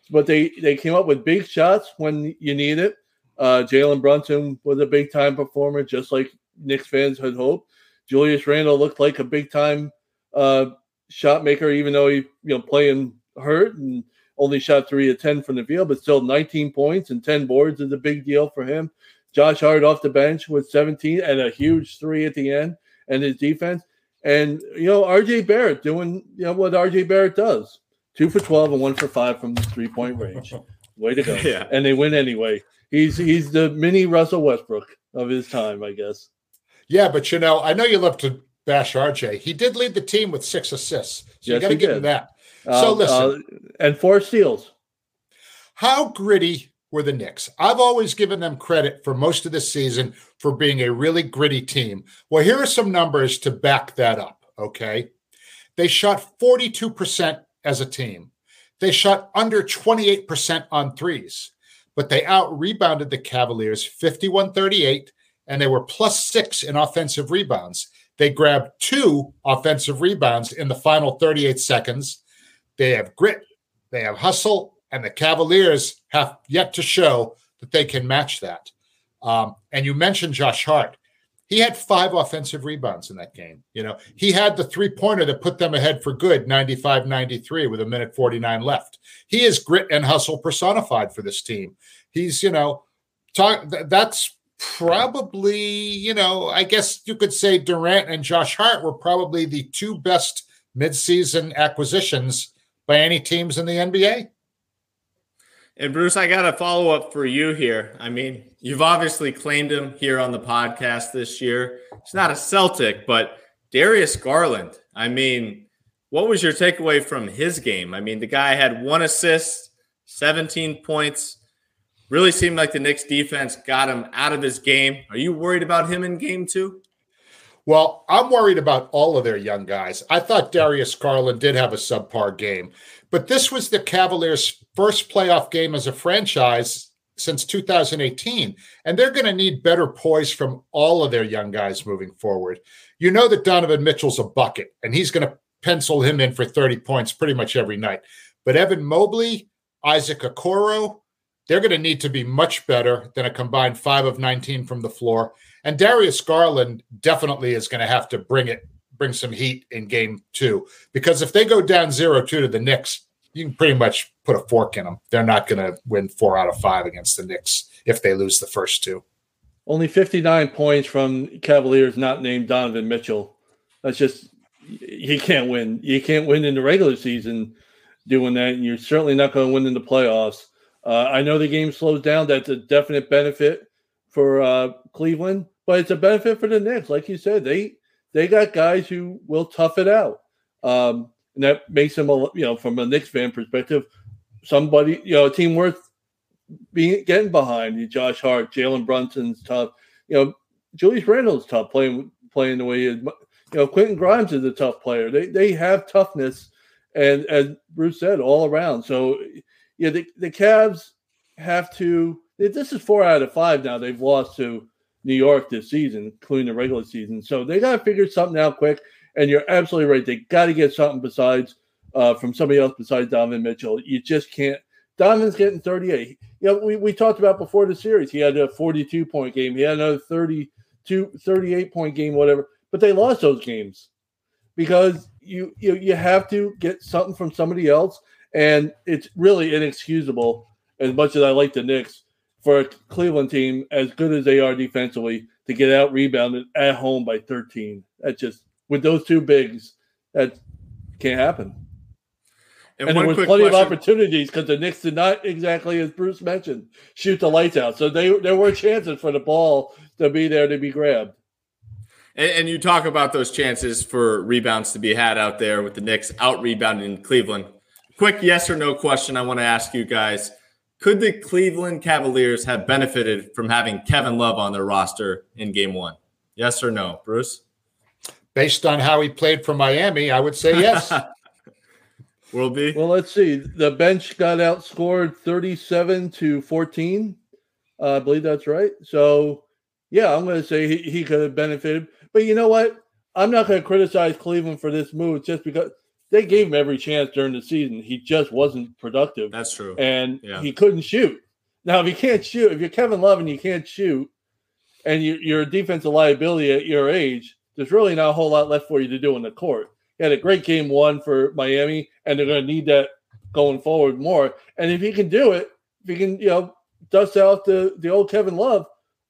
but they they came up with big shots when you need it. Uh, Jalen Brunson was a big time performer, just like Knicks fans had hoped. Julius Randle looked like a big time uh, shot maker, even though he you know playing hurt and only shot three of ten from the field, but still 19 points and 10 boards is a big deal for him. Josh Hart off the bench with 17 and a huge three at the end, and his defense. And you know, RJ Barrett doing you know what RJ Barrett does. Two for 12 and one for five from the three point range. Way to go. Yeah. And they win anyway. He's he's the mini Russell Westbrook of his time, I guess. Yeah, but you know, I know you love to bash RJ. He did lead the team with six assists. So you got to he give him did. that. So Uh, listen. uh, and four steals. How gritty were the Knicks? I've always given them credit for most of the season for being a really gritty team. Well, here are some numbers to back that up. Okay. They shot 42% as a team. They shot under 28% on threes, but they out rebounded the Cavaliers 51 38, and they were plus six in offensive rebounds. They grabbed two offensive rebounds in the final 38 seconds. They have grit, they have hustle, and the Cavaliers have yet to show that they can match that. Um, and you mentioned Josh Hart. He had five offensive rebounds in that game. You know, he had the three pointer that put them ahead for good 95 93 with a minute 49 left. He is grit and hustle personified for this team. He's, you know, talk, th- that's probably, you know, I guess you could say Durant and Josh Hart were probably the two best midseason acquisitions by any teams in the NBA. And Bruce, I got a follow up for you here. I mean, you've obviously claimed him here on the podcast this year. He's not a Celtic, but Darius Garland. I mean, what was your takeaway from his game? I mean, the guy had one assist, 17 points. Really seemed like the Knicks defense got him out of his game. Are you worried about him in game two? Well, I'm worried about all of their young guys. I thought Darius Garland did have a subpar game, but this was the Cavaliers' first playoff game as a franchise since 2018, and they're going to need better poise from all of their young guys moving forward. You know that Donovan Mitchell's a bucket, and he's going to pencil him in for 30 points pretty much every night. But Evan Mobley, Isaac Okoro, they're going to need to be much better than a combined five of 19 from the floor. And Darius Garland definitely is going to have to bring it, bring some heat in game two. Because if they go down 0 2 to the Knicks, you can pretty much put a fork in them. They're not going to win four out of five against the Knicks if they lose the first two. Only 59 points from Cavaliers not named Donovan Mitchell. That's just he can't win. You can't win in the regular season doing that, and you're certainly not going to win in the playoffs. Uh, I know the game slows down. That's a definite benefit for uh, Cleveland, but it's a benefit for the Knicks. Like you said, they they got guys who will tough it out, um, and that makes them, a, you know, from a Knicks fan perspective, somebody, you know, a team worth being getting behind. You Josh Hart, Jalen Brunson's tough. You know, Julius Randle's tough playing playing the way he is. You know, Quentin Grimes is a tough player. They they have toughness, and as Bruce said, all around. So yeah, the the Cavs have to. This is four out of five now. They've lost to New York this season, including the regular season. So they got to figure something out quick. And you're absolutely right. They got to get something besides uh, from somebody else besides Donovan Mitchell. You just can't. Donovan's getting 38. You know, we, we talked about before the series. He had a 42 point game. He had another 32, 38 point game, whatever. But they lost those games because you you you have to get something from somebody else, and it's really inexcusable. As much as I like the Knicks, for a Cleveland team as good as they are defensively to get out rebounded at home by 13. That just with those two bigs, that can't happen. And, And, there was plenty of opportunities because the Knicks did not exactly as Bruce mentioned shoot the lights out. So they there were chances for the ball to be there to be grabbed. And, and you talk about those chances for rebounds to be had out there with the Knicks out rebounding Cleveland. Quick yes or no question I want to ask you guys. Could the Cleveland Cavaliers have benefited from having Kevin Love on their roster in game one? Yes or no, Bruce? Based on how he played for Miami, I would say yes. World B. Well, let's see. The bench got outscored 37 to 14. Uh, I believe that's right. So, yeah, I'm going to say he, he could have benefited. But you know what? I'm not going to criticize Cleveland for this move just because they gave him every chance during the season. He just wasn't productive That's true. and Yeah. he couldn't shoot. Now, if you can't shoot, if you're Kevin Love and you can't shoot, and you, you're a defensive liability at your age, there's really not a whole lot left for you to do in the court. He had a great game one for Miami, and they're going to need that going forward more. And if he can do it, if he can, you know, dust out the the old Kevin Love,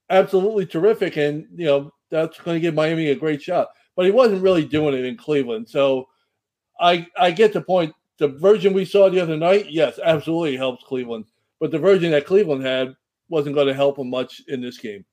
absolutely terrific, and you know that's going to give Miami a great shot. But he wasn't really doing it in Cleveland, so I I get the point. The version we saw the other night, yes, absolutely helps Cleveland. But the version that Cleveland had wasn't going to help him much in this game.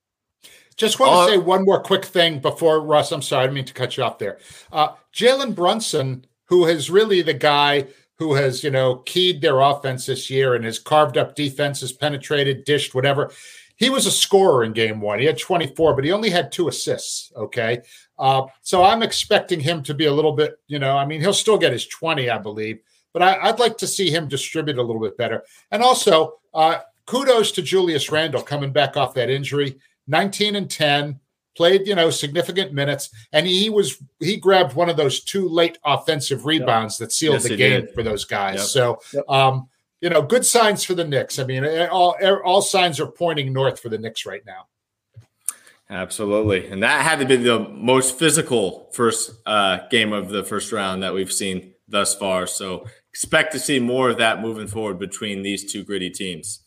Just want Uh, to say one more quick thing before Russ. I'm sorry, I didn't mean to cut you off there. Uh, Jalen Brunson, who is really the guy who has, you know, keyed their offense this year and has carved up defenses, penetrated, dished, whatever. He was a scorer in game one. He had 24, but he only had two assists. Okay. Uh, so I'm expecting him to be a little bit, you know, I mean, he'll still get his 20, I believe, but I, I'd like to see him distribute a little bit better. And also, uh, kudos to Julius Randle coming back off that injury. 19 and 10 played you know significant minutes and he was he grabbed one of those two late offensive rebounds that sealed Yes, the game did. for those guys Yep. so Yep. um you know good signs for the Knicks i mean eh, all eh, all signs are pointing north for the Knicks right now Absolutely. And that had to be the most physical first uh, game of the first round that we've seen thus far. So expect to see more of that moving forward between these two gritty teams.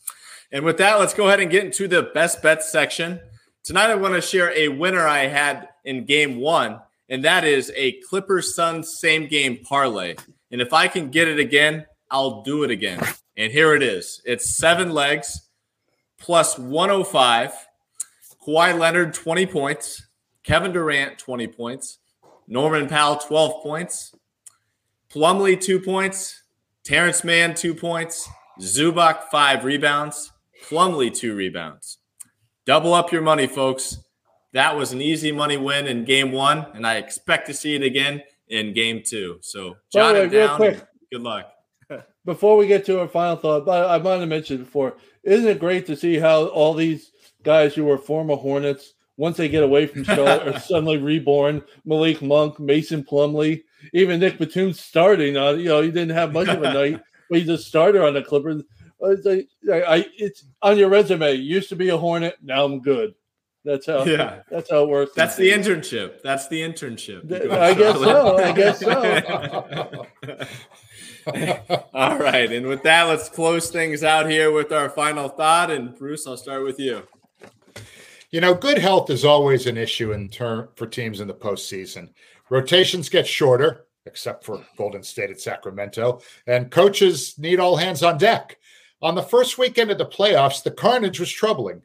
And with that, let's go ahead and get into the best bets section. Tonight, I want to share a winner I had in game one, and that is a Clippers Suns same game parlay. And if I can get it again, I'll do it again. And here it is it's seven legs plus 105. Kawhi Leonard, 20 points. Kevin Durant, 20 points. Norman Powell, 12 points. Plumlee, two points. Terrence Mann, two points. Zubac, five rebounds. Plumlee, two rebounds. Double up your money, folks. That was an easy money win in game one, and I expect to see it again in game two. So, jot it down. quick. Good luck. Before we get to our final thought, but I might have mentioned before, isn't it great to see how all these guys who were former Hornets, once they get away from Charlotte, are suddenly reborn? Malik Monk, Mason Plumlee, even Nick Batum starting on. You know, he didn't have much of a night, but he's a starter on the Clippers. Uh, It's, like, I, it's on your resume. Used to be a Hornet, now I'm good. That's how. Yeah. That's how it works. That's the internship. That's the internship. You Th- go to I guess so. I guess so. All right. And with that, let's close things out here with our final thought. And Bruce, I'll start with you. You know, good health is always an issue in turn for teams in the postseason. Rotations get shorter, except for Golden State at Sacramento, and coaches need all hands on deck. On the first weekend of the playoffs, the carnage was troubling.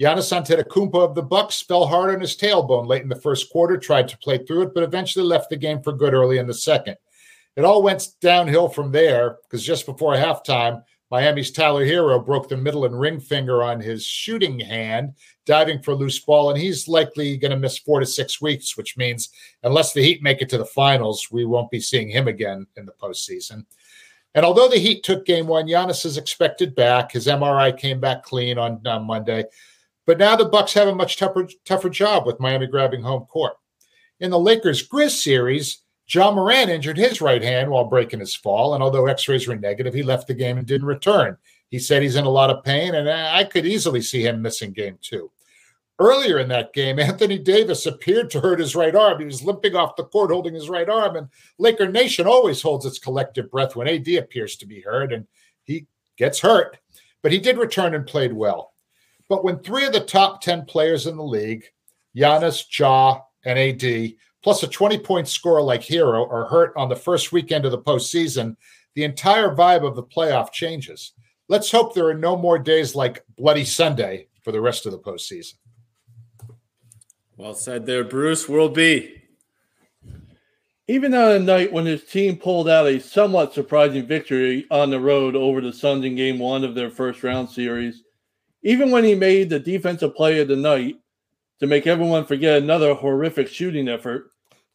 Giannis Antetokounmpo of the Bucks fell hard on his tailbone late in the first quarter, tried to play through it, but eventually left the game for good early in the second. It all went downhill from there because just before halftime, Miami's Tyler Herro broke the middle and ring finger on his shooting hand, diving for a loose ball, and he's likely going to miss four to six weeks, which means unless the Heat make it to the finals, we won't be seeing him again in the postseason. And although the Heat took game one, Giannis is expected back. His MRI came back clean on, on Monday. But now the Bucks have a much tougher, tougher job with Miami grabbing home court. In the Lakers Grizz series, Ja Morant injured his right hand while breaking his fall, and although X-rays were negative, he left the game and didn't return. He said he's in a lot of pain, and I could easily see him missing game two. Earlier in that game, Anthony Davis appeared to hurt his right arm. He was limping off the court holding his right arm, and Laker Nation always holds its collective breath when AD appears to be hurt, and he gets hurt. But he did return and played well. But when three of the top 10 players in the league, Giannis, Ja, and AD, plus a 20 point score like Herro are hurt on the first weekend of the postseason, the entire vibe of the playoff changes. Let's hope there are no more days like Bloody Sunday for the rest of the postseason. Well said there, Bruce. World B. Even on a night when his team pulled out a somewhat surprising victory on the road over the Suns in game one of their first round series, even when he made the defensive play of the night to make everyone forget another horrific shooting effort,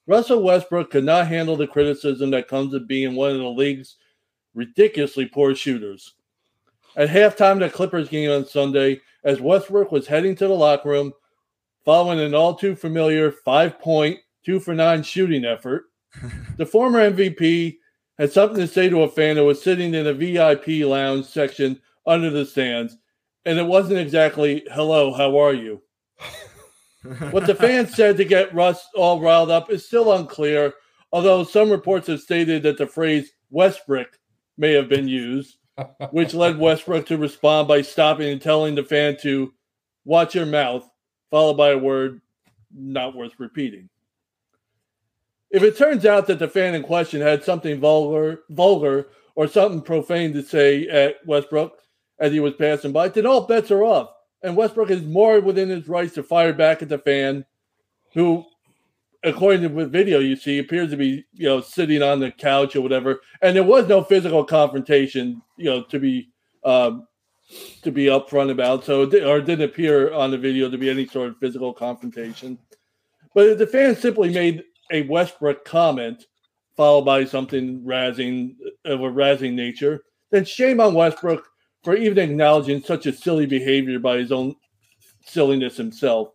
Russell Westbrook could not handle the criticism that comes with being one of the league's ridiculously poor shooters. At halftime the Clippers game on Sunday, as Westbrook was heading to the locker room following an all too familiar five point, two for nine shooting effort, the former MVP had something to say to a fan that was sitting in a VIP lounge section under the stands, and it wasn't exactly, hello, how are you? what the fans said to get Russ all riled up is still unclear, although some reports have stated that the phrase Westbrook may have been used, which led Westbrook to respond by stopping and telling the fan to watch your mouth, followed by a word not worth repeating. If it turns out that the fan in question had something vulgar, vulgar or something profane to say at Westbrook as he was passing by, then all bets are off and Westbrook is more within his rights to fire back at the fan, who, according to the video you see, appears to be you know sitting on the couch or whatever. And there was no physical confrontation, you know, to be um, to be upfront about. So or didn't appear on the video to be any sort of physical confrontation. But the fan simply made a Westbrook comment followed by something razzing of a razzing nature, then shame on Westbrook for even acknowledging such a silly behavior by his own silliness himself.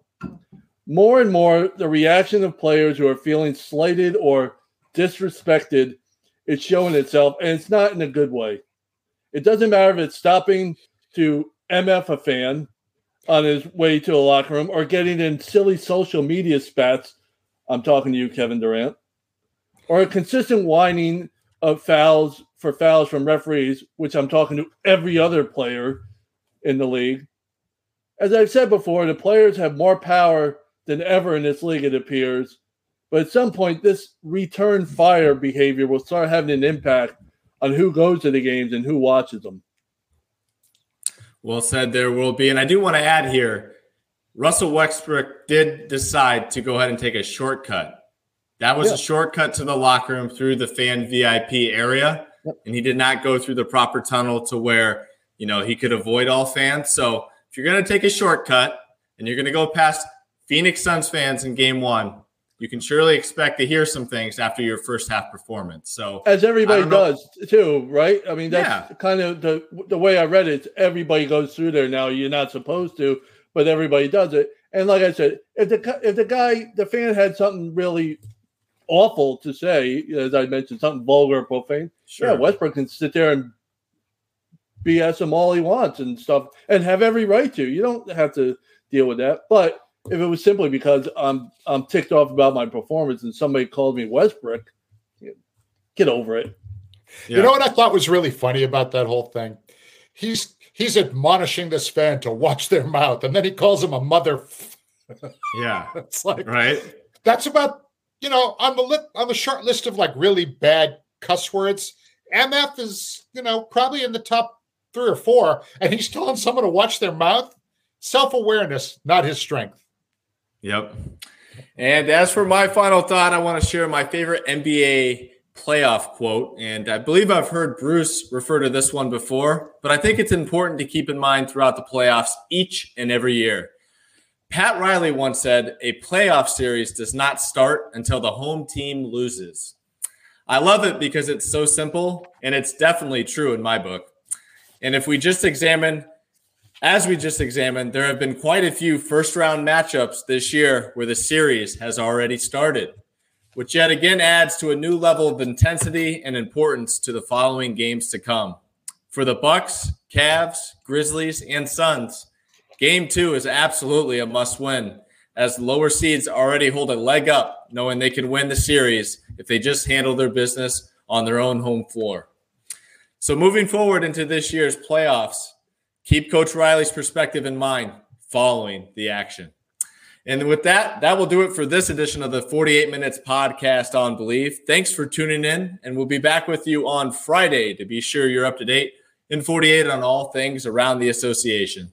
More and more, the reaction of players who are feeling slighted or disrespected is showing itself, and it's not in a good way. It doesn't matter if it's stopping to MF a fan on his way to a locker room or getting in silly social media spats. I'm talking to you, Kevin Durant, or a consistent whining of fouls for fouls from referees, which I'm talking to every other player in the league. As I've said before, the players have more power than ever in this league, it appears. But at some point, this return fire behavior will start having an impact on who goes to the games and who watches them. Well said, there World B. And I do want to add here Russell Westbrook did decide to go ahead and take a shortcut. That was yeah. a shortcut to the locker room through the fan VIP area and he did not go through the proper tunnel to where you know he could avoid all fans. So if you're going to take a shortcut and you're going to go past Phoenix Suns fans in Game One, you can surely expect to hear some things after your first half performance. So as everybody does too, right? I mean, that's yeah. kind of the the way I read it. Everybody goes through there now. You're not supposed to, but everybody does it. And like I said, if the if the guy, the fan had something really awful to say, as I mentioned, something vulgar, or profane. Sure. Yeah, Westbrook can sit there and BS him all he wants and stuff, and have every right to. You don't have to deal with that. But if it was simply because I'm I'm ticked off about my performance and somebody called me Westbrook, get over it. Yeah. You know what I thought was really funny about that whole thing? He's he's admonishing this fan to watch their mouth, and then he calls him a mother. yeah, it's like right. That's about you know, on the lip on the short list of like really bad cuss words, MF is, you know, probably in the top three or four, and he's telling someone to watch their mouth. Self-awareness, not his strength. Yep. And as for my final thought, I want to share my favorite NBA playoff quote. And I believe I've heard Bruce refer to this one before, but I think it's important to keep in mind throughout the playoffs each and every year. Pat Riley once said, a playoff series does not start until the home team loses. I love it because it's so simple, and it's definitely true in my book. And if we just examine, as we just examined, there have been quite a few first round matchups this year where the series has already started, which yet again adds to a new level of intensity and importance to the following games to come. For the Bucks, Cavs, Grizzlies, and Suns, Game two is absolutely a must win, as lower seeds already hold a leg up, knowing they can win the series if they just handle their business on their own home floor. So, moving forward into this year's playoffs, keep Coach Riley's perspective in mind following the action. And with that, that will do it for this edition of the 48 Minutes Podcast on Believe. Thanks for tuning in, and we'll be back with you on Friday to be sure you're up to date in 48 on all things around the association.